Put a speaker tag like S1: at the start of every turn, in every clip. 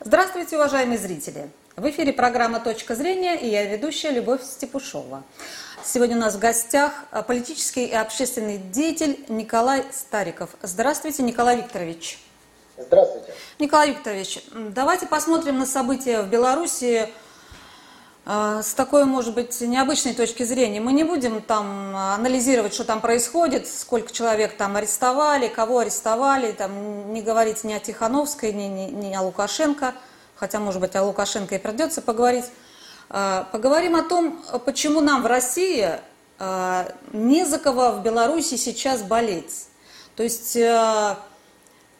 S1: Здравствуйте, уважаемые зрители! В эфире программа «Точка зрения» и я ведущая Любовь Степушова. Сегодня у нас в гостях политический и общественный деятель Николай Стариков. Здравствуйте, Николай Викторович.
S2: Здравствуйте.
S1: Николай Викторович, давайте посмотрим на события в Беларуси с такой, может быть, необычной точки зрения. Мы не будем там анализировать, что там происходит, сколько человек там арестовали, кого арестовали, там не говорить ни о Тихановской, ни, ни, ни о Лукашенко, хотя, может быть, о Лукашенко и придется поговорить. Э, поговорим о том, почему нам в России не за кого в Беларуси сейчас болеть. То есть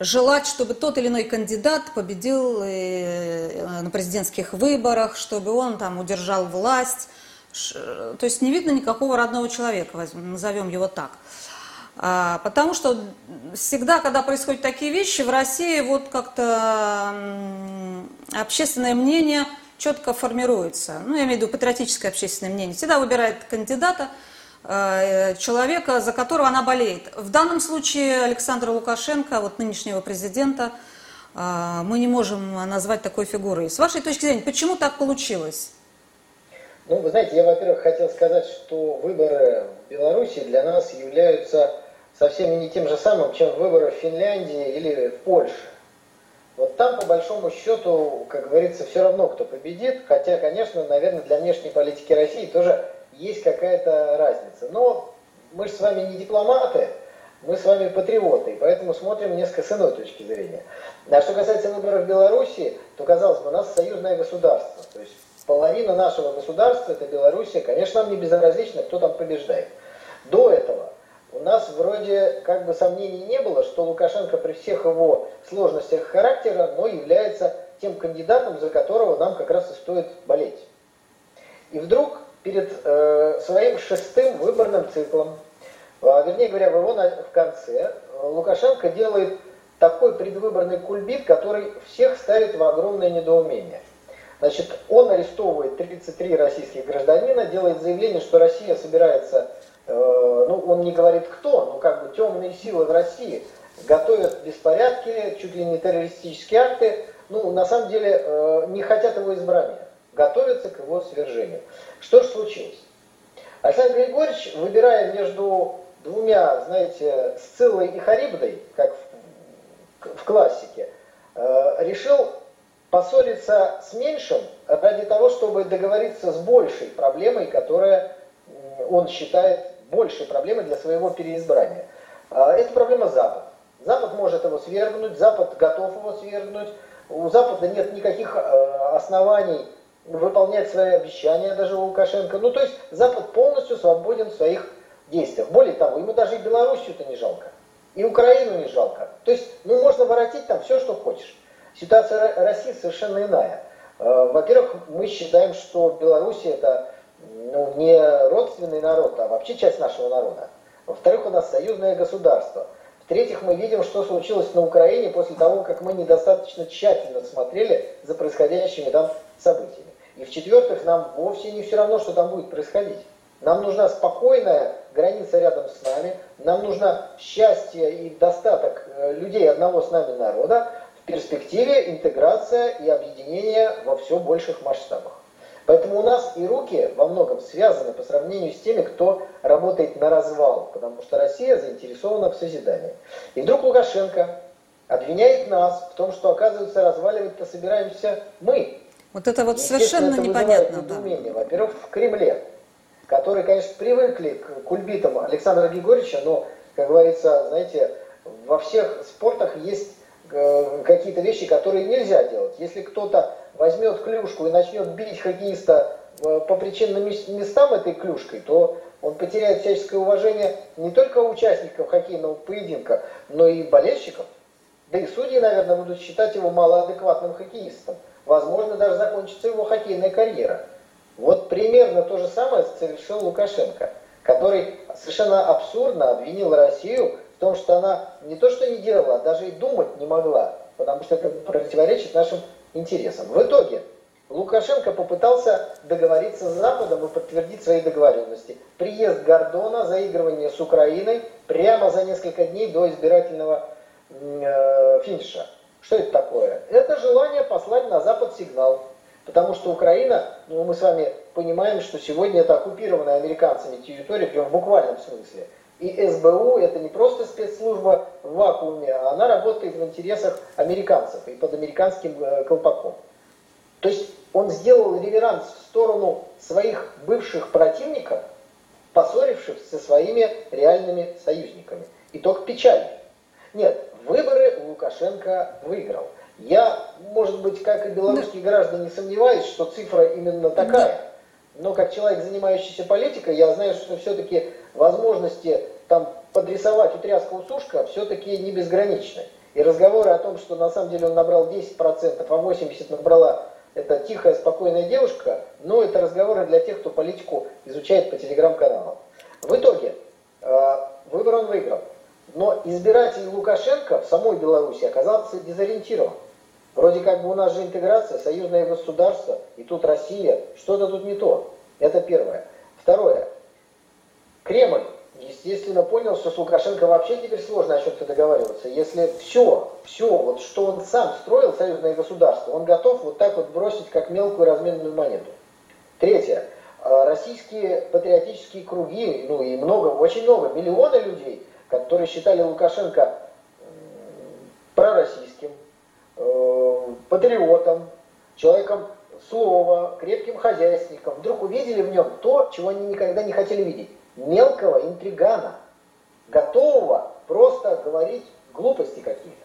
S1: желать, чтобы тот или иной кандидат победил э, на президентских выборах, чтобы он там удержал власть. То есть не видно никакого родного человека, назовем его так. А, потому что всегда, когда происходят такие вещи, в России вот как-то общественное мнение четко формируется. Ну, я имею в виду патриотическое общественное мнение. Всегда выбирает кандидата, Э, человека, за которого она болеет. В данном случае Александра Лукашенко, вот нынешнего президента, э, мы не можем назвать такой фигурой. С вашей точки зрения, почему так получилось?
S2: Ну, вы знаете, я, во-первых, хотел сказать, что выборы в Беларуси для нас являются совсем не тем же самым, чем выборы в Финляндии или в Польше. Вот там, по большому счету, как говорится, все равно, кто победит, хотя, конечно, наверное, для внешней политики России тоже есть какая-то разница. Но мы же с вами не дипломаты, мы с вами патриоты, и поэтому смотрим несколько с иной точки зрения. А что касается выборов в Беларуси, то, казалось бы, у нас союзное государство. То есть половина нашего государства, это Белоруссия, конечно, нам не безразлично, кто там побеждает. До этого у нас вроде как бы сомнений не было, что Лукашенко при всех его сложностях характера, но является тем кандидатом, за которого нам как раз и стоит болеть. И вдруг перед э, своим шестым выборным циклом, а, вернее говоря, в его на, в конце, Лукашенко делает такой предвыборный кульбит, который всех ставит в огромное недоумение. Значит, он арестовывает 33 российских гражданина, делает заявление, что Россия собирается, э, ну, он не говорит кто, но как бы темные силы в России готовят беспорядки, чуть ли не террористические акты, ну, на самом деле, э, не хотят его избрания готовятся к его свержению. Что же случилось? Александр Григорьевич, выбирая между двумя, знаете, Сциллой и Харибдой, как в, в классике, э, решил поссориться с меньшим ради того, чтобы договориться с большей проблемой, которая он считает большей проблемой для своего переизбрания. Э, это проблема Запад. Запад может его свергнуть, Запад готов его свергнуть. У Запада нет никаких э, оснований выполнять свои обещания даже у Лукашенко. Ну, то есть Запад полностью свободен в своих действиях. Более того, ему даже и Белоруссию-то не жалко, и Украину не жалко. То есть, ну, можно воротить там все, что хочешь. Ситуация России совершенно иная. Э, во-первых, мы считаем, что Беларусь это ну, не родственный народ, а вообще часть нашего народа. Во-вторых, у нас союзное государство. В-третьих, мы видим, что случилось на Украине после того, как мы недостаточно тщательно смотрели за происходящими там событиями. И в-четвертых, нам вовсе не все равно, что там будет происходить. Нам нужна спокойная граница рядом с нами, нам нужно счастье и достаток э, людей одного с нами народа, в перспективе интеграция и объединение во все больших масштабах. Поэтому у нас и руки во многом связаны по сравнению с теми, кто работает на развал, потому что Россия заинтересована в созидании. И вдруг Лукашенко обвиняет нас в том, что, оказывается, разваливать-то собираемся мы,
S1: вот это вот совершенно это непонятно.
S2: Да. Во-первых, в Кремле, которые, конечно, привыкли к кульбитам Александра Григорьевича, но, как говорится, знаете, во всех спортах есть э, какие-то вещи, которые нельзя делать. Если кто-то возьмет клюшку и начнет бить хоккеиста э, по причинным местам этой клюшкой, то он потеряет всяческое уважение не только участников хоккейного поединка, но и болельщиков. Да и судьи, наверное, будут считать его малоадекватным хоккеистом возможно, даже закончится его хоккейная карьера. Вот примерно то же самое совершил Лукашенко, который совершенно абсурдно обвинил Россию в том, что она не то что не делала, а даже и думать не могла, потому что это противоречит нашим интересам. В итоге Лукашенко попытался договориться с Западом и подтвердить свои договоренности. Приезд Гордона, заигрывание с Украиной прямо за несколько дней до избирательного э, финиша. Что это такое? Это желание послать на Запад сигнал. Потому что Украина, ну мы с вами понимаем, что сегодня это оккупированная американцами территория, прям в буквальном смысле. И СБУ это не просто спецслужба в вакууме, а она работает в интересах американцев и под американским э, колпаком. То есть он сделал реверанс в сторону своих бывших противников, поссорившись со своими реальными союзниками. Итог печальный. Нет, выборы Лукашенко выиграл. Я, может быть, как и белорусские да. граждане, сомневаюсь, что цифра именно такая. Но как человек, занимающийся политикой, я знаю, что все-таки возможности там подрисовать утряску сушка все-таки не безграничны. И разговоры о том, что на самом деле он набрал 10%, а 80% набрала эта тихая, спокойная девушка, но это разговоры для тех, кто политику изучает по телеграм-каналам. В итоге, э, выбор он выиграл. Но избиратель Лукашенко в самой Беларуси оказался дезориентирован. Вроде как бы у нас же интеграция, союзное государство, и тут Россия, что-то тут не то. Это первое. Второе. Кремль, естественно, понял, что с Лукашенко вообще теперь сложно о чем-то договариваться. Если все, все, вот что он сам строил, союзное государство, он готов вот так вот бросить, как мелкую разменную монету. Третье. А, российские патриотические круги, ну и много, очень много, миллионы людей, которые считали Лукашенко пророссийским, э, патриотом, человеком слова, крепким хозяйственником, вдруг увидели в нем то, чего они никогда не хотели видеть. Мелкого интригана, готового просто говорить глупости какие-то.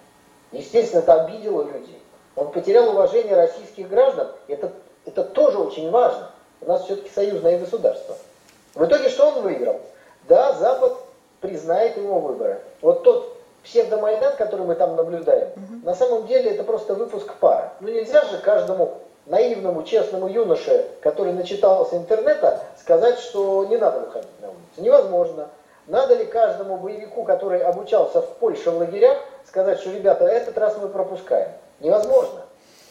S2: Естественно, это обидело людей. Он потерял уважение российских граждан. Это, это тоже очень важно. У нас все-таки союзное государство. В итоге что он выиграл? Да, Запад признает его выборы. Вот тот псевдомайдан, который мы там наблюдаем, угу. на самом деле это просто выпуск пара. Ну нельзя же каждому наивному, честному юноше, который начитался интернета, сказать, что не надо выходить на улицу. Невозможно. Надо ли каждому боевику, который обучался в Польше в лагерях, сказать, что, ребята, этот раз мы пропускаем? Невозможно.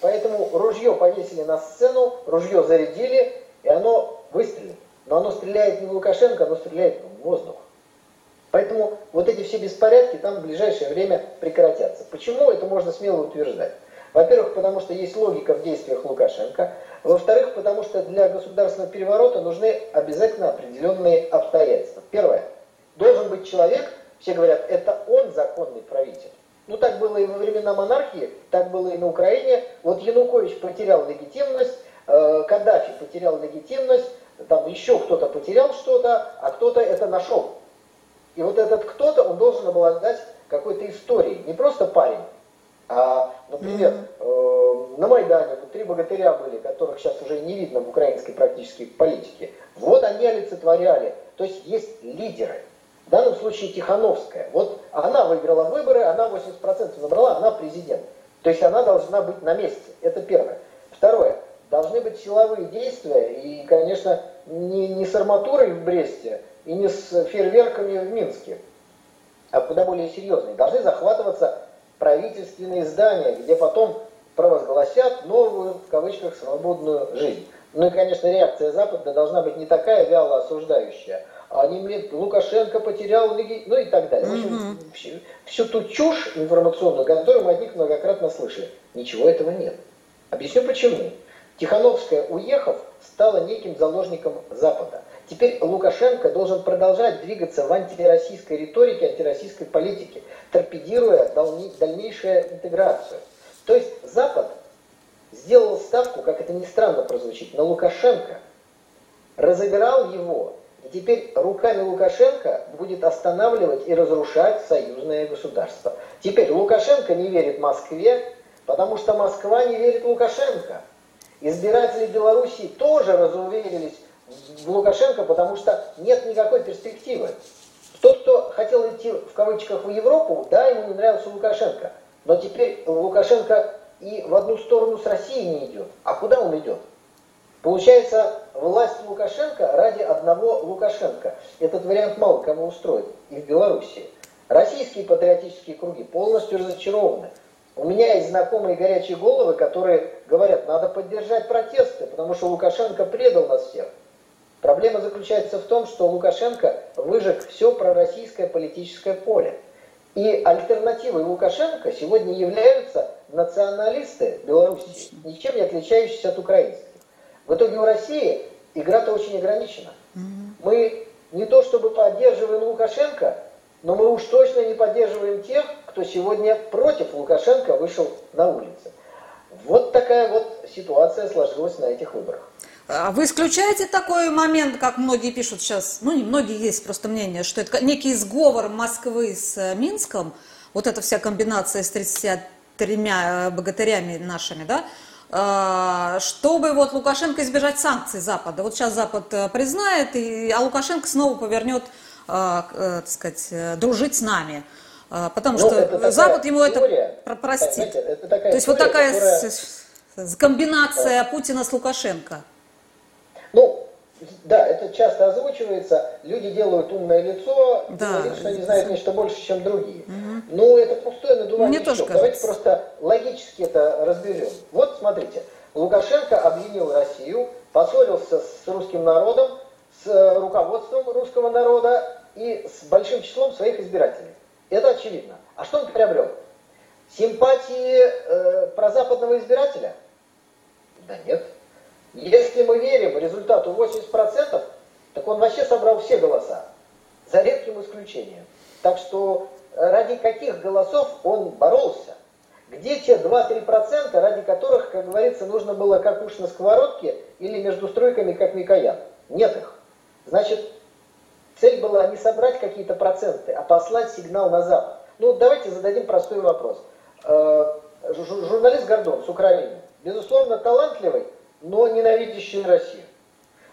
S2: Поэтому ружье повесили на сцену, ружье зарядили, и оно выстрелит. Но оно стреляет не в Лукашенко, оно стреляет в воздух. Поэтому вот эти все беспорядки там в ближайшее время прекратятся. Почему это можно смело утверждать? Во-первых, потому что есть логика в действиях Лукашенко. Во-вторых, потому что для государственного переворота нужны обязательно определенные обстоятельства. Первое. Должен быть человек, все говорят, это он законный правитель. Ну, так было и во времена монархии, так было и на Украине. Вот Янукович потерял легитимность, э, Каддафи потерял легитимность, там еще кто-то потерял что-то, а кто-то это нашел. И вот этот кто-то, он должен обладать какой-то историей. Не просто парень, а, например, э, на Майдане три богатыря были, которых сейчас уже не видно в украинской практически политике. Вот они олицетворяли. То есть есть лидеры. В данном случае Тихановская. Вот она выиграла выборы, она 80% набрала, она президент. То есть она должна быть на месте. Это первое. Второе. Должны быть силовые действия. И, конечно, не, не с арматурой в Бресте, и не с фейерверками в Минске, а куда более серьезные. Должны захватываться правительственные здания, где потом провозгласят новую, в кавычках, свободную жизнь. Ну и, конечно, реакция Запада должна быть не такая вяло осуждающая, а они, Лукашенко потерял, ну и так далее. В общем, всю, всю ту чушь информационную, которую мы от них многократно слышали. Ничего этого нет. Объясню почему. Тихановская, уехав, стала неким заложником Запада. Теперь Лукашенко должен продолжать двигаться в антироссийской риторике, антироссийской политике, торпедируя дальнейшую интеграцию. То есть Запад сделал ставку, как это ни странно прозвучит, на Лукашенко, разыграл его, и теперь руками Лукашенко будет останавливать и разрушать союзное государство. Теперь Лукашенко не верит Москве, потому что Москва не верит Лукашенко. Избиратели Белоруссии тоже разуверились в Лукашенко, потому что нет никакой перспективы. Тот, кто хотел идти в кавычках в Европу, да, ему не нравился Лукашенко. Но теперь Лукашенко и в одну сторону с Россией не идет. А куда он идет? Получается, власть Лукашенко ради одного Лукашенко. Этот вариант мало кого устроит и в Белоруссии. Российские патриотические круги полностью разочарованы. У меня есть знакомые горячие головы, которые говорят, надо поддержать протесты, потому что Лукашенко предал нас всех. Проблема заключается в том, что Лукашенко выжег все пророссийское политическое поле. И альтернативой Лукашенко сегодня являются националисты Беларуси, ничем не отличающиеся от украинских. В итоге у России игра-то очень ограничена. Мы не то чтобы поддерживаем Лукашенко, но мы уж точно не поддерживаем тех, кто сегодня против Лукашенко вышел на улицы. Вот такая вот ситуация сложилась на этих выборах.
S1: А вы исключаете такой момент, как многие пишут сейчас, ну не многие, есть просто мнение, что это некий сговор Москвы с э, Минском, вот эта вся комбинация с 33 э, богатырями нашими, да, а, чтобы вот Лукашенко избежать санкций Запада. Вот сейчас Запад э, признает, и, а Лукашенко снова повернет, так сказать, дружить с нами. Потому ну, что Запад ему теория, это простит. Знаете, это такая То есть теория, вот такая которая... комбинация Путина с Лукашенко.
S2: Ну, да, это часто озвучивается, люди делают умное лицо, да, говорят, что они знают нечто больше, чем другие. Угу. Ну, это пустое надувание Мне щек. Давайте просто логически это разберем. Вот, смотрите, Лукашенко обвинил Россию, поссорился с русским народом, с руководством русского народа и с большим числом своих избирателей. Это очевидно. А что он приобрел? Симпатии э, прозападного избирателя? Да нет. Если мы верим результату 80%, так он вообще собрал все голоса, за редким исключением. Так что э, ради каких голосов он боролся? Где те 2-3%, ради которых, как говорится, нужно было как уж на сковородке или между стройками, как Микоян? Нет их. Значит, цель была не собрать какие-то проценты, а послать сигнал на Запад. Ну, давайте зададим простой вопрос. Э, журналист Гордон с Украины, безусловно, талантливый, но ненавидящие Россию.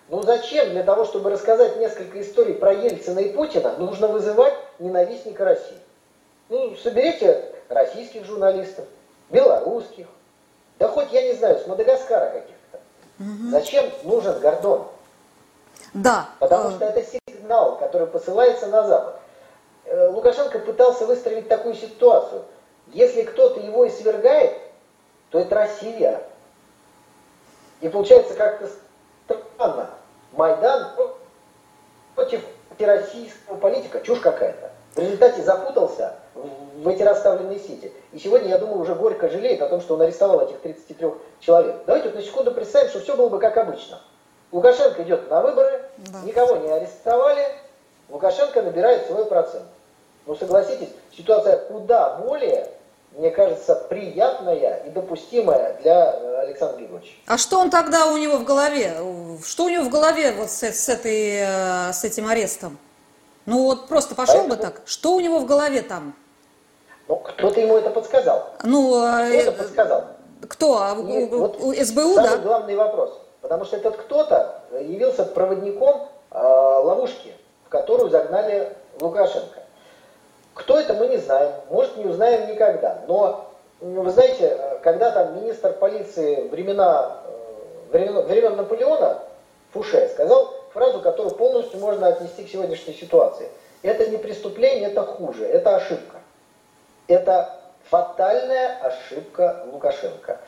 S2: Ну зачем для того, чтобы рассказать несколько историй про Ельцина и Путина, нужно вызывать ненавистника России? Ну, соберите российских журналистов, белорусских, да хоть, я не знаю, с Мадагаскара каких-то. Угу. Зачем нужен Гордон?
S1: Да.
S2: Потому что это сигнал, который посылается на Запад. Э, Лукашенко пытался выстроить такую ситуацию. Если кто-то его и свергает, то это Россия. И получается как-то странно. Майдан против антироссийского политика, чушь какая-то. В результате запутался в эти расставленные сети. И сегодня, я думаю, уже горько жалеет о том, что он арестовал этих 33 человек. Давайте вот на секунду представим, что все было бы как обычно. Лукашенко идет на выборы, да. никого не арестовали, Лукашенко набирает свой процент. Ну согласитесь, ситуация куда более мне кажется, приятная и допустимая для э, Александра Григорьевича.
S1: А что он тогда у него в голове? Что у него в голове вот с, с, этой, э, с этим арестом? Ну вот просто пошел Поэтому... бы так. Что у него в голове там?
S2: Ну, кто-то ему это подсказал.
S1: Ну,
S2: кто это подсказал?
S1: Кто? А и вот у СБУ, самый
S2: да? главный вопрос. Потому что этот кто-то явился проводником э, ловушки, в которую загнали Лукашенко. Кто это, мы не знаем. Может, не узнаем никогда. Но, вы знаете, когда там министр полиции времена, э, времен, времен Наполеона, Фуше, сказал фразу, которую полностью можно отнести к сегодняшней ситуации. Это не преступление, это хуже, это ошибка. Это фатальная ошибка Лукашенко.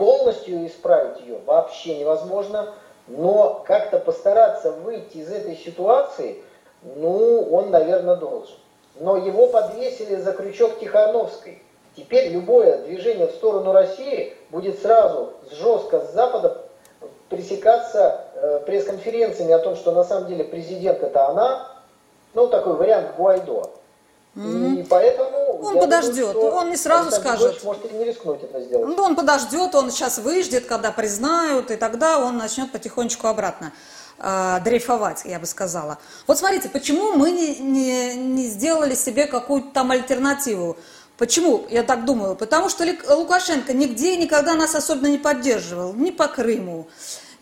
S2: Полностью исправить ее вообще невозможно, но как-то постараться выйти из этой ситуации, ну, он, наверное, должен но его подвесили за крючок Тихановской. Теперь любое движение в сторону России будет сразу жестко с Запада пресекаться э, пресс-конференциями о том, что на самом деле президент это она, ну такой вариант Гуайдо. И поэтому
S1: он подождет, думаю, он не сразу скажет.
S2: может и не рискнуть это сделать.
S1: Ну, он подождет, он сейчас выждет, когда признают, и тогда он начнет потихонечку обратно э, дрейфовать, я бы сказала. Вот смотрите, почему мы не, не, не сделали себе какую-то там альтернативу? Почему, я так думаю? Потому что Лукашенко нигде никогда нас особенно не поддерживал, ни по Крыму,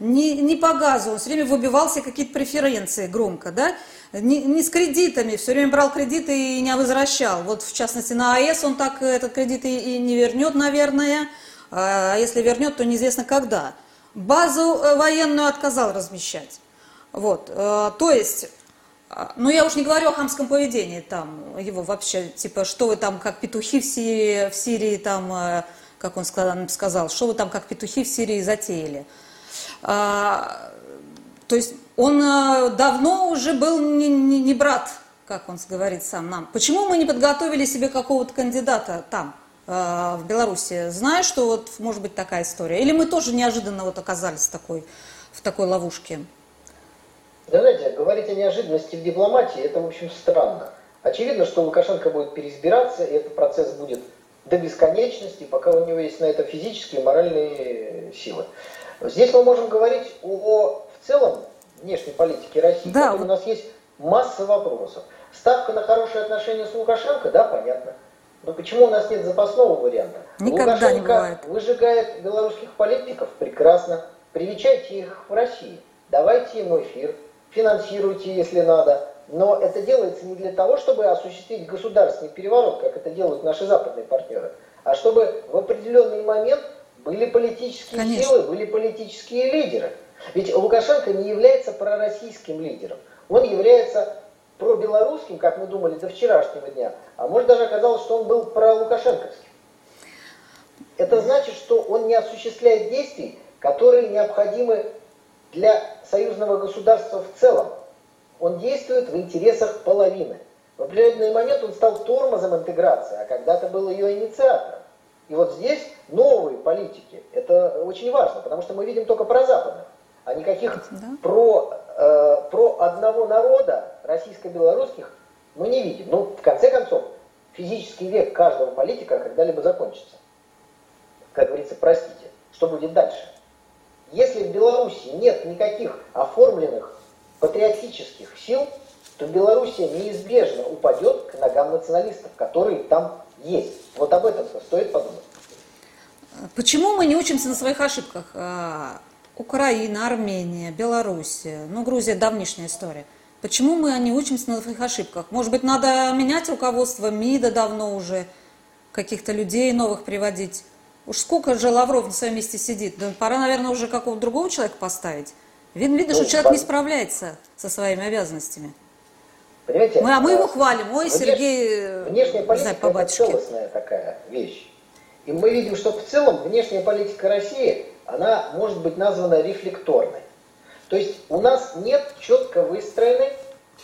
S1: ни, ни по газу, он все время выбивался какие-то преференции громко, да? Не, не с кредитами, все время брал кредиты и не возвращал. Вот в частности на АЭС он так этот кредит и, и не вернет, наверное, а если вернет, то неизвестно когда. Базу э, военную отказал размещать. Вот, э, то есть, э, ну я уж не говорю о хамском поведении там, его вообще, типа, что вы там как петухи в Сирии, в Сирии там, э, как он сказал что вы там как петухи в Сирии затеяли. А, то есть он давно уже был не, не, не брат как он говорит сам нам. Почему мы не подготовили себе какого-то кандидата там, э, в Беларуси, зная, что вот может быть такая история? Или мы тоже неожиданно вот оказались в такой, в такой ловушке?
S2: Да, знаете, говорить о неожиданности в дипломатии, это, в общем, странно. Очевидно, что Лукашенко будет переизбираться, и этот процесс будет до бесконечности, пока у него есть на это физические и моральные силы. Здесь мы можем говорить о, в целом внешней политике России. Да. У нас есть масса вопросов. Ставка на хорошие отношения с Лукашенко, да, понятно. Но почему у нас нет запасного варианта?
S1: Никогда
S2: Лукашенко
S1: не бывает.
S2: выжигает белорусских политиков, прекрасно. Привечайте их в России. Давайте ему эфир, финансируйте, если надо. Но это делается не для того, чтобы осуществить государственный переворот, как это делают наши западные партнеры, а чтобы в определенный момент были политические Конечно. силы, были политические лидеры. Ведь Лукашенко не является пророссийским лидером. Он является пробелорусским, как мы думали до вчерашнего дня, а может даже оказалось, что он был пролукашенковским. Это значит, что он не осуществляет действий, которые необходимы для союзного государства в целом. Он действует в интересах половины. В определенный момент он стал тормозом интеграции, а когда-то был ее инициатором. И вот здесь новые политики. Это очень важно, потому что мы видим только про западных, а никаких да. про, э, про одного народа, российско-белорусских, мы не видим. Ну, в конце концов, физический век каждого политика когда-либо закончится. Как говорится, простите. Что будет дальше? Если в Беларуси нет никаких оформленных патриотических сил, то Белоруссия неизбежно упадет к ногам националистов, которые там есть. Вот об этом стоит подумать.
S1: Почему мы не учимся на своих ошибках? Украина, Армения, Белоруссия, ну, Грузия – давнишняя история. Почему мы не учимся на своих ошибках? Может быть, надо менять руководство МИДа давно уже, каких-то людей новых приводить? Уж сколько же Лавров на своем месте сидит? Да пора, наверное, уже какого-то другого человека поставить. Видно, видно, что ну, человек не справляется со своими обязанностями.
S2: Понимаете?
S1: Мы, а мы его хвалим. Ой, внеш... Сергей,
S2: внешняя политика знаю, по целостная такая вещь. И мы видим, что в целом внешняя политика России, она может быть названа рефлекторной. То есть у нас нет четко выстроенной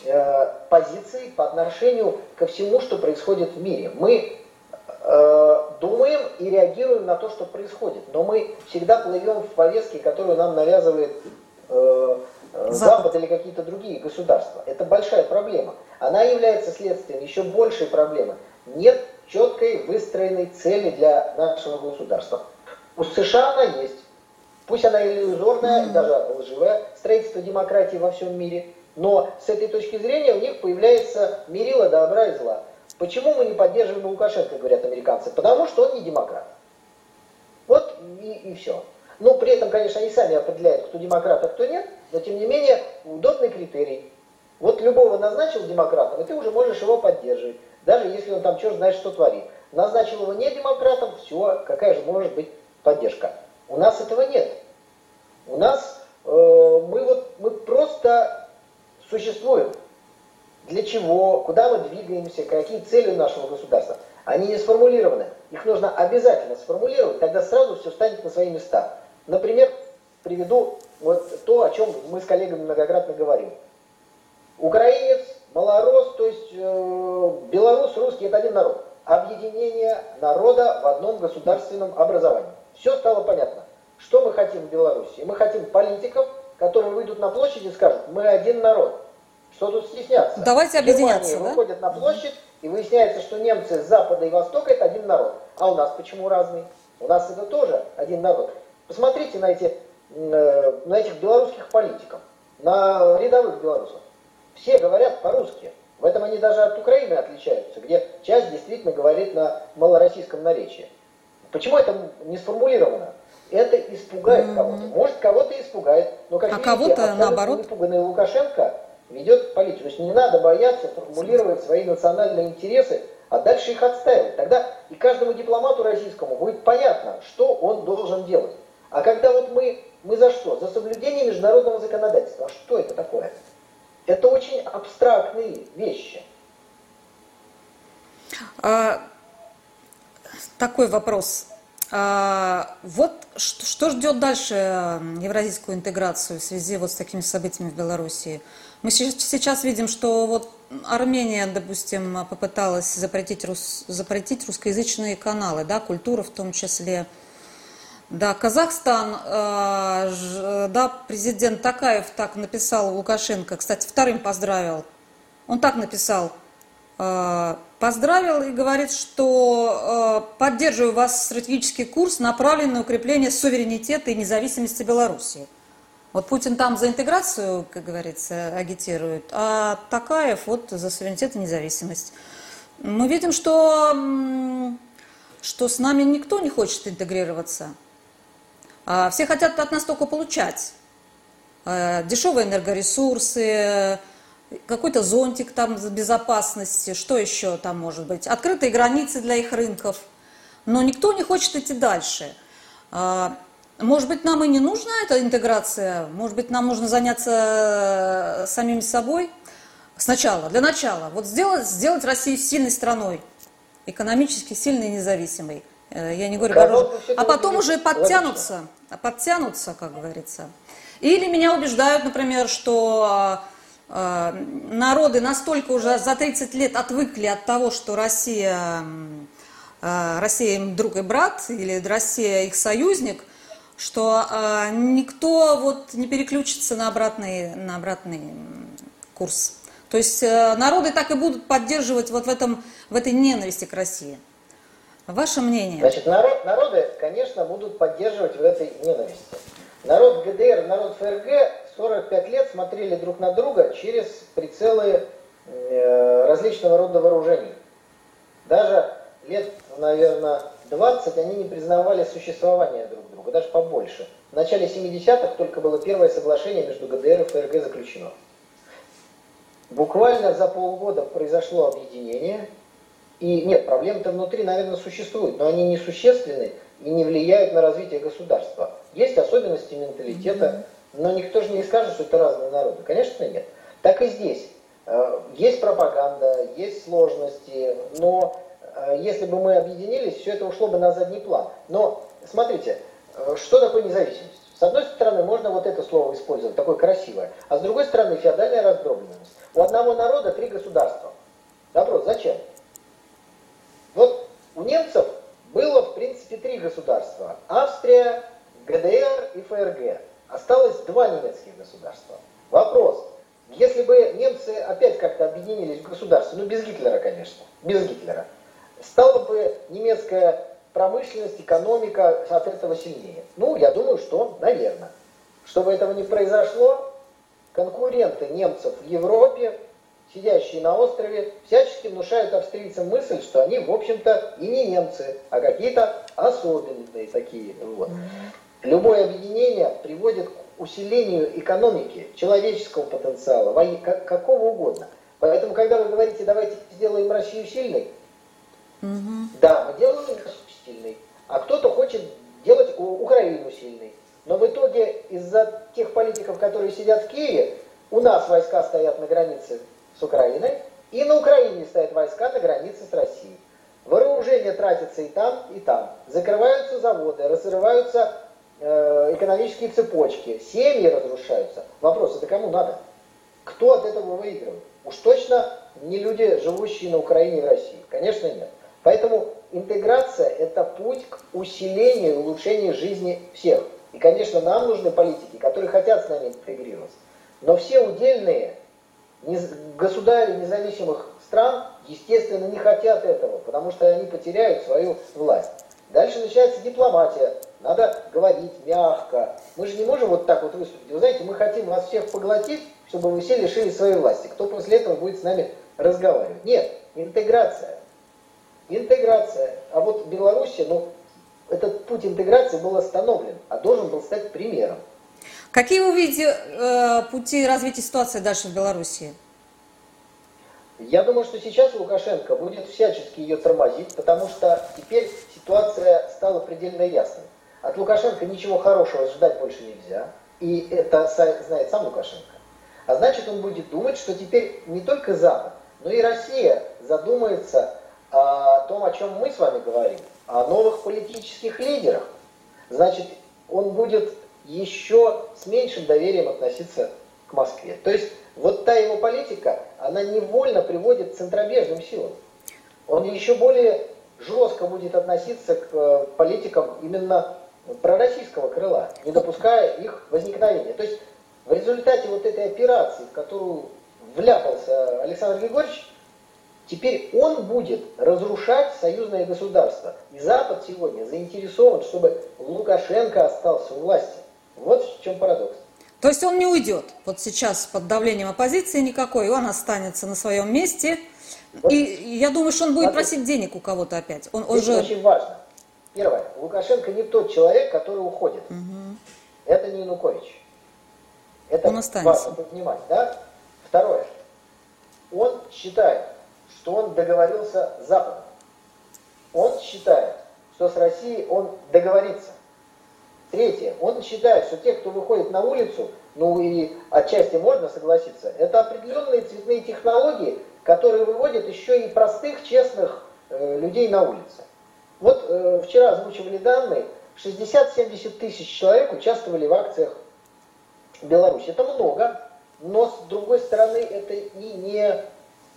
S2: э, позиции по отношению ко всему, что происходит в мире. Мы э, думаем и реагируем на то, что происходит, но мы всегда плывем в повестке, которую нам навязывает э, Э, Запад. Запад или какие-то другие государства. Это большая проблема. Она является следствием еще большей проблемы. Нет четкой выстроенной цели для нашего государства. У США она есть. Пусть она иллюзорная, mm-hmm. даже лживая, строительство демократии во всем мире. Но с этой точки зрения у них появляется мерило добра и зла. Почему мы не поддерживаем Лукашенко, говорят американцы? Потому что он не демократ. Вот и, и все. Но при этом, конечно, они сами определяют, кто демократ, а кто нет, но тем не менее удобный критерий. Вот любого назначил демократом, и ты уже можешь его поддерживать, даже если он там черт знает что творит. Назначил его не демократом, все, какая же может быть поддержка. У нас этого нет. У нас э, мы вот мы просто существуем. Для чего, куда мы двигаемся, какие цели у нашего государства. Они не сформулированы. Их нужно обязательно сформулировать, тогда сразу все станет на свои места. Например, приведу вот то, о чем мы с коллегами многократно говорим. Украинец, малорос, то есть э, белорус, русский – это один народ. Объединение народа в одном государственном образовании. Все стало понятно. Что мы хотим в Беларуси? Мы хотим политиков, которые выйдут на площадь и скажут, мы один народ. Что тут стесняться?
S1: Давайте объединяться,
S2: Германия да? выходят на площадь, и выясняется, что немцы с запада и востока это один народ. А у нас почему разный? У нас это тоже один народ. Посмотрите на, эти, э, на этих белорусских политиков, на рядовых белорусов. Все говорят по-русски. В этом они даже от Украины отличаются, где часть действительно говорит на малороссийском наречии. Почему это не сформулировано? Это испугает mm-hmm. кого-то. Может, кого-то испугает. Но, как
S1: а видите, кого-то наоборот.
S2: Непуганный Лукашенко ведет политику. То есть не надо бояться формулировать свои национальные интересы а дальше их отстаивать. Тогда и каждому дипломату российскому будет понятно, что он должен делать. А когда вот мы, мы за что? За соблюдение международного законодательства. А что это такое? Это очень абстрактные вещи.
S1: А, такой вопрос. А, вот что, что ждет дальше евразийскую интеграцию в связи вот с такими событиями в Белоруссии? Мы сейчас видим, что вот Армения, допустим, попыталась запретить, рус, запретить русскоязычные каналы, да, культура в том числе. Да, Казахстан, э, да, президент Такаев так написал Лукашенко, кстати, вторым поздравил. Он так написал, э, поздравил и говорит, что э, поддерживаю вас стратегический курс, направленный на укрепление суверенитета и независимости Беларуси. Вот Путин там за интеграцию, как говорится, агитирует, а Такаев вот за суверенитет и независимость. Мы видим, что, что с нами никто не хочет интегрироваться. А все хотят от нас только получать. А, дешевые энергоресурсы, какой-то зонтик там безопасности, что еще там может быть, открытые границы для их рынков. Но никто не хочет идти дальше. А, может быть, нам и не нужна эта интеграция, может быть, нам нужно заняться э, самим собой сначала, для начала. Вот сделать, сделать Россию сильной страной, экономически сильной и независимой. Э, я не говорю, Короче, а потом уже подтянутся, логично. подтянутся, как говорится. Или меня убеждают, например, что э, народы настолько уже за 30 лет отвыкли от того, что Россия, э, Россия им друг и брат, или Россия их союзник – что э, никто вот не переключится на обратный, на обратный курс. То есть э, народы так и будут поддерживать вот в, этом, в этой ненависти к России. Ваше мнение?
S2: Значит, народ, народы, конечно, будут поддерживать в этой ненависти. Народ ГДР, народ ФРГ 45 лет смотрели друг на друга через прицелы э, различного рода вооружений. Даже лет, наверное, 20 они не признавали существование друг друга, даже побольше. В начале 70-х только было первое соглашение между ГДР и ФРГ заключено. Буквально за полгода произошло объединение, и нет, проблемы-то внутри, наверное, существуют, но они несущественны и не влияют на развитие государства. Есть особенности менталитета, но никто же не скажет, что это разные народы. Конечно, нет. Так и здесь. Э, есть пропаганда, есть сложности, но Э, если бы мы объединились, все это ушло бы на задний план. Но смотрите, э, что такое независимость? С одной стороны, можно вот это слово использовать, такое красивое, а с другой стороны, феодальная раздробленность. У одного народа три государства. Вопрос, зачем? У немцев было, в принципе, три государства. Австрия, ГДР и ФРГ. Осталось два немецких государства. Вопрос, если бы немцы опять как-то объединились в государство, ну без Гитлера, конечно, без Гитлера, стала бы немецкая промышленность, экономика от этого сильнее? Ну, я думаю, что, наверное. Чтобы этого не произошло, конкуренты немцев в Европе, сидящие на острове, всячески внушают австрийцам мысль, что они, в общем-то, и не немцы, а какие-то особенные такие. Вот. Любое объединение приводит к усилению экономики, человеческого потенциала, какого угодно. Поэтому, когда вы говорите, давайте сделаем Россию сильной, Угу. Да, мы делаем сильной, а кто-то хочет делать Украину сильной. Но в итоге из-за тех политиков, которые сидят в Киеве, у нас войска стоят на границе с Украиной, и на Украине стоят войска на границе с Россией. Вооружение тратится и там, и там. Закрываются заводы, разрываются э, экономические цепочки, семьи разрушаются. Вопрос, это кому надо? Кто от этого выигрывает? Уж точно не люди, живущие на Украине и в России. Конечно, нет. Поэтому интеграция – это путь к усилению и улучшению жизни всех. И, конечно, нам нужны политики, которые хотят с нами интегрироваться. Но все удельные государи независимых стран, естественно, не хотят этого, потому что они потеряют свою власть. Дальше начинается дипломатия. Надо говорить мягко. Мы же не можем вот так вот выступить. Вы знаете, мы хотим вас всех поглотить, чтобы вы все лишили своей власти. Кто после этого будет с нами разговаривать? Нет, интеграция. Интеграция. А вот Беларусь, ну, этот путь интеграции был остановлен, а должен был стать примером.
S1: Какие вы видите э, пути развития ситуации дальше в Беларуси?
S2: Я думаю, что сейчас Лукашенко будет всячески ее тормозить, потому что теперь ситуация стала предельно ясной. От Лукашенко ничего хорошего ждать больше нельзя. И это знает сам Лукашенко. А значит, он будет думать, что теперь не только Запад, но и Россия задумается о том, о чем мы с вами говорим, о новых политических лидерах, значит, он будет еще с меньшим доверием относиться к Москве. То есть вот та его политика, она невольно приводит к центробежным силам. Он еще более жестко будет относиться к э, политикам именно пророссийского крыла, не допуская их возникновения. То есть в результате вот этой операции, в которую вляпался Александр Григорьевич, теперь он будет разрушать союзное государство. И Запад сегодня заинтересован, чтобы Лукашенко остался у власти. Вот в чем парадокс.
S1: То есть он не уйдет. Вот сейчас под давлением оппозиции никакой, он останется на своем месте. Вот. И я думаю, что он будет Смотрите. просить денег у кого-то опять. Он,
S2: он же... очень важно. Первое. Лукашенко не тот человек, который уходит.
S1: Угу.
S2: Это не Янукович. Это
S1: он останется.
S2: важно понимать. Да? Второе. Он считает, что он договорился с Западом. Он считает, что с Россией он договорится. Третье. Он считает, что те, кто выходит на улицу, ну и отчасти можно согласиться, это определенные цветные технологии, которые выводят еще и простых, честных э, людей на улице. Вот э, вчера озвучивали данные, 60-70 тысяч человек участвовали в акциях Беларуси. Это много, но с другой стороны это и не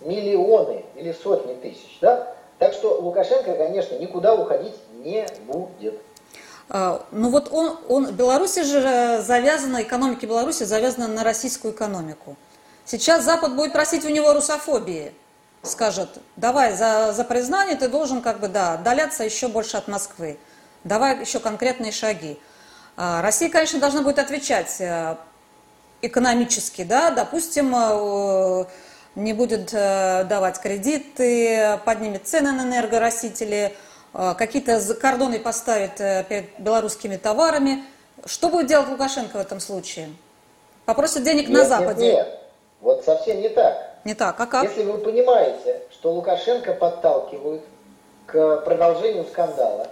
S2: миллионы или сотни тысяч. Да? Так что Лукашенко, конечно, никуда уходить не будет.
S1: А, ну вот он, он, Беларусь же завязана, экономика Беларуси завязана на российскую экономику. Сейчас Запад будет просить у него русофобии. Скажет, давай за, за признание ты должен как бы, да, отдаляться еще больше от Москвы. Давай еще конкретные шаги. А, Россия, конечно, должна будет отвечать э, экономически, да, допустим, э, не будет э, давать кредиты, поднимет цены на энергорастители, какие-то кордоны поставит перед белорусскими товарами. Что будет делать Лукашенко в этом случае? Попросит денег нет, на Западе?
S2: Нет, нет, вот совсем не так.
S1: Не так, а как?
S2: Если вы понимаете, что Лукашенко подталкивают к продолжению скандала,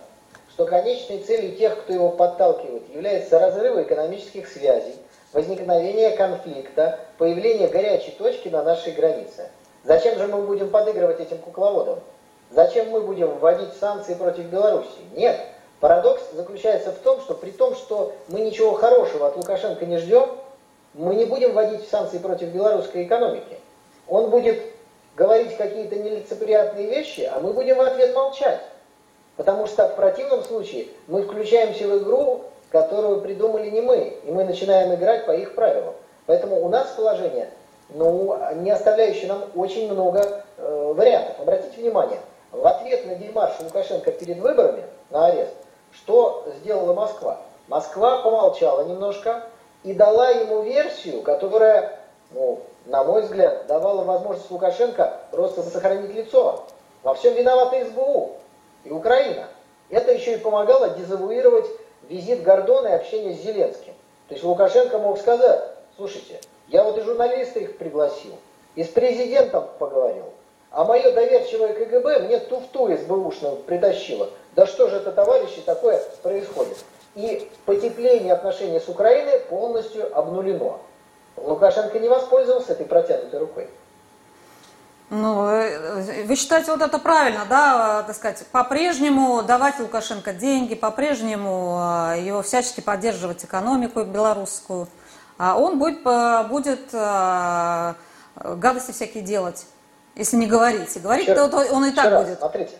S2: что конечной целью тех, кто его подталкивает, является разрыв экономических связей, возникновение конфликта, появление горячей точки на нашей границе. Зачем же мы будем подыгрывать этим кукловодам? Зачем мы будем вводить санкции против Беларуси? Нет. Парадокс заключается в том, что при том, что мы ничего хорошего от Лукашенко не ждем, мы не будем вводить санкции против белорусской экономики. Он будет говорить какие-то нелицеприятные вещи, а мы будем в ответ молчать. Потому что в противном случае мы включаемся в игру, которую придумали не мы, и мы начинаем играть по их правилам. Поэтому у нас положение, ну, не оставляющее нам очень много э, вариантов. Обратите внимание, в ответ на демарш Лукашенко перед выборами на арест, что сделала Москва? Москва помолчала немножко и дала ему версию, которая, ну, на мой взгляд, давала возможность Лукашенко просто сохранить лицо. Во всем виновата СБУ и Украина. Это еще и помогало дезавуировать визит Гордона и общение с Зеленским. То есть Лукашенко мог сказать, слушайте, я вот и журналисты их пригласил, и с президентом поговорил, а мое доверчивое КГБ мне туфту СБУшную притащило. Да что же это, товарищи, такое происходит? И потепление отношений с Украиной полностью обнулено. Лукашенко не воспользовался этой протянутой рукой.
S1: Ну, э, вы считаете, вот это правильно, да, так сказать, по-прежнему давать Лукашенко деньги, по-прежнему э, его всячески поддерживать экономику белорусскую, а он будет, э, будет гадости всякие делать, если не говорить. И говорить то он и так
S2: раз,
S1: будет.
S2: Смотрите.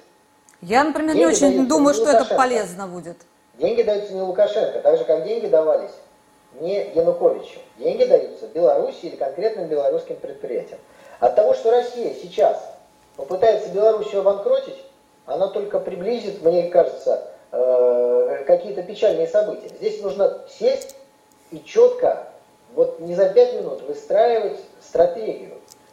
S1: Я, например, деньги не очень думаю, не что это полезно будет.
S2: Деньги даются не Лукашенко, так же, как деньги давались не Януковичу. Деньги даются Беларуси или конкретным белорусским предприятиям. От того, что Россия сейчас попытается Белоруссию обанкротить, она только приблизит, мне кажется, э, какие-то печальные события. Здесь нужно сесть и четко, вот не за пять минут, выстраивать стратегию,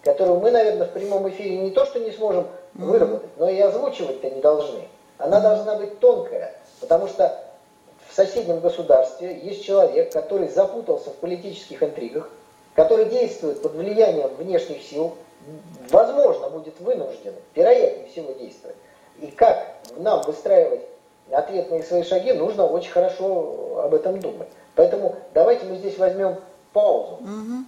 S2: которую мы, наверное, в прямом эфире не то, что не сможем выработать, но и озвучивать-то не должны. Она должна быть тонкая, потому что в соседнем государстве есть человек, который запутался в политических интригах, который действует под влиянием внешних сил, возможно, будет вынужден, вероятнее всего, действовать. И как нам выстраивать ответные свои шаги, нужно очень хорошо об этом думать. Поэтому давайте мы здесь возьмем паузу.
S1: Угу.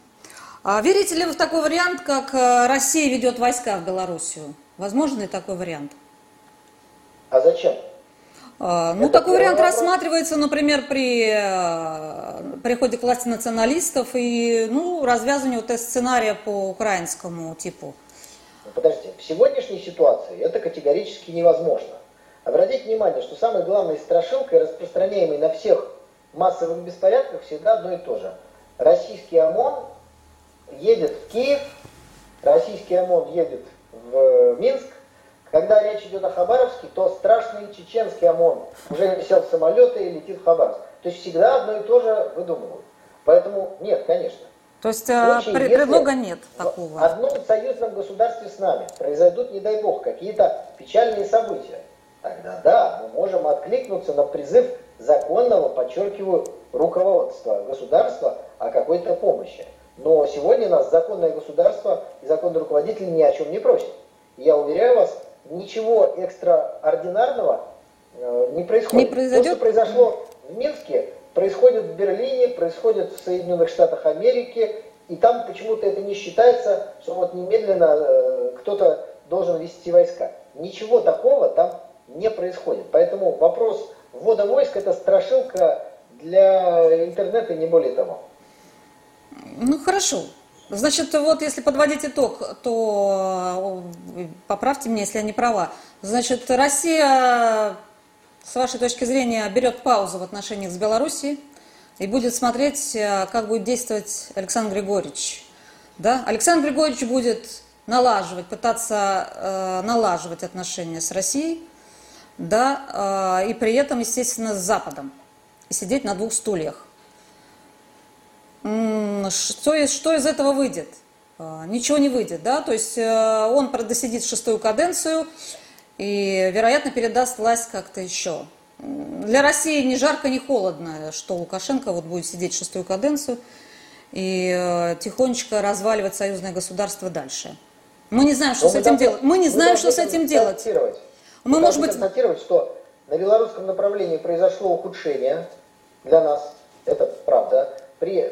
S1: А верите ли вы в такой вариант, как э, Россия ведет войска в Белоруссию? Возможен ли такой вариант?
S2: А зачем?
S1: А, ну, Это такой вариант вопрос. рассматривается, например, при э, приходе к власти националистов и ну, развязыванию вот сценария по украинскому типу.
S2: Подождите, в сегодняшней ситуации это категорически невозможно. Обратите внимание, что самой главной страшилкой, распространяемой на всех массовых беспорядках, всегда одно и то же. Российский ОМОН едет в Киев, российский ОМОН едет в Минск, когда речь идет о Хабаровске, то страшный чеченский ОМОН уже сел в самолеты и летит в Хабаровск. То есть всегда одно и то же выдумывают. Поэтому нет, конечно.
S1: То есть случае, предлога нет такого?
S2: В одном союзном государстве с нами произойдут, не дай бог, какие-то печальные события, тогда да, мы можем откликнуться на призыв законного, подчеркиваю, руководства государства о какой-то помощи. Но сегодня нас законное государство и законный руководитель ни о чем не просит. Я уверяю вас, ничего экстраординарного э, не происходит. Не произойдет? То, что произошло в Минске, происходит в Берлине, происходит в Соединенных Штатах Америки, и там почему-то это не считается, что вот немедленно э, кто-то должен вести войска. Ничего такого там не происходит. Поэтому вопрос ввода войск это страшилка для интернета и не более того.
S1: Ну хорошо. Значит, вот если подводить итог, то э, поправьте меня, если я не права. Значит, Россия, с вашей точки зрения, берет паузу в отношениях с Белоруссией и будет смотреть, э, как будет действовать Александр Григорьевич. Да? Александр Григорьевич будет налаживать, пытаться э, налаживать отношения с Россией, да, э, и при этом, естественно, с Западом. И сидеть на двух стульях. Что из, что из этого выйдет? А, ничего не выйдет, да, то есть э, он продосидит шестую каденцию и, вероятно, передаст власть как-то еще. Для России ни жарко, ни холодно, что Лукашенко вот будет сидеть шестую каденцию и э, тихонечко разваливать союзное государство дальше. Мы не знаем, что Но с этим делать. Мы не знаем, что с этим делать.
S2: Мы, мы может быть... констатировать, что на белорусском направлении произошло ухудшение для нас, это правда, при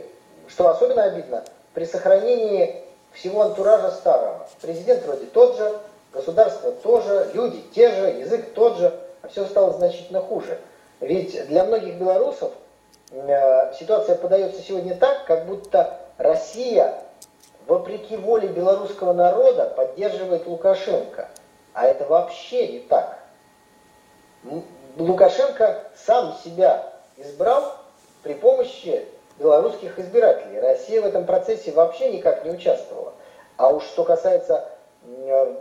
S2: что особенно обидно, при сохранении всего антуража старого. Президент вроде тот же, государство тоже, люди те же, язык тот же, а все стало значительно хуже. Ведь для многих белорусов э, ситуация подается сегодня так, как будто Россия, вопреки воле белорусского народа, поддерживает Лукашенко. А это вообще не так. Лукашенко сам себя избрал при помощи белорусских избирателей. Россия в этом процессе вообще никак не участвовала. А уж что касается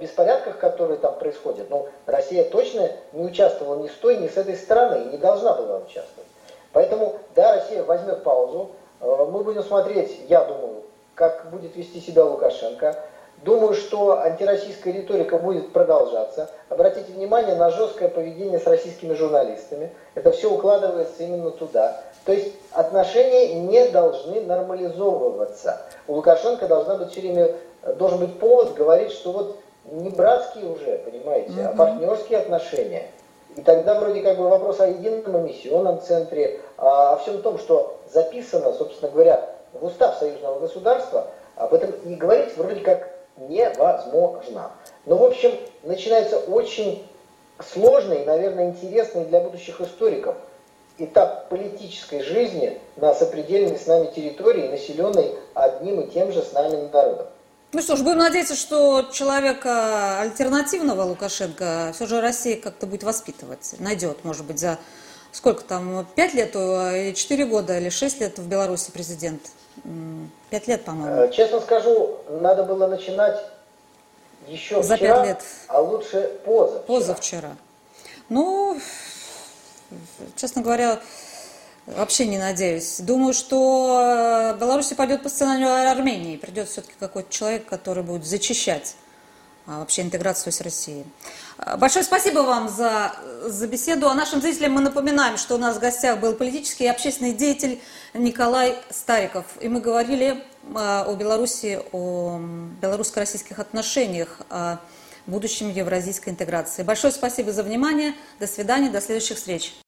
S2: беспорядков, которые там происходят, ну, Россия точно не участвовала ни с той, ни с этой стороны, и не должна была участвовать. Поэтому, да, Россия возьмет паузу, э, мы будем смотреть, я думаю, как будет вести себя Лукашенко, Думаю, что антироссийская риторика будет продолжаться. Обратите внимание на жесткое поведение с российскими журналистами. Это все укладывается именно туда. То есть отношения не должны нормализовываться. У Лукашенко должна быть все время, должен быть повод говорить, что вот не братские уже, понимаете, mm-hmm. а партнерские отношения. И тогда вроде как бы вопрос о едином эмиссионном центре, о всем том, что записано, собственно говоря, в устав союзного государства, об этом и говорить вроде как невозможно. Но, в общем, начинается очень сложный, наверное, интересный для будущих историков этап политической жизни на сопредельной с нами территории, населенной одним и тем же с нами народом.
S1: Ну что ж, будем надеяться, что человека альтернативного Лукашенко все же Россия как-то будет воспитывать, найдет, может быть, за сколько там, пять лет, или четыре года, или шесть лет в Беларуси президент. Пять лет, по-моему.
S2: Э, честно скажу, надо было начинать еще За вчера, лет. а лучше позавчера.
S1: Позавчера. Ну, честно говоря, вообще не надеюсь. Думаю, что Беларусь пойдет по сценарию Армении. Придет все-таки какой-то человек, который будет зачищать вообще интеграцию с Россией. А, большое спасибо вам за, за беседу. А нашим зрителям мы напоминаем, что у нас в гостях был политический и общественный деятель Николай Стариков. И мы говорили а, о Беларуси, о белорусско-российских отношениях, о будущем евразийской интеграции. Большое спасибо за внимание. До свидания, до следующих встреч.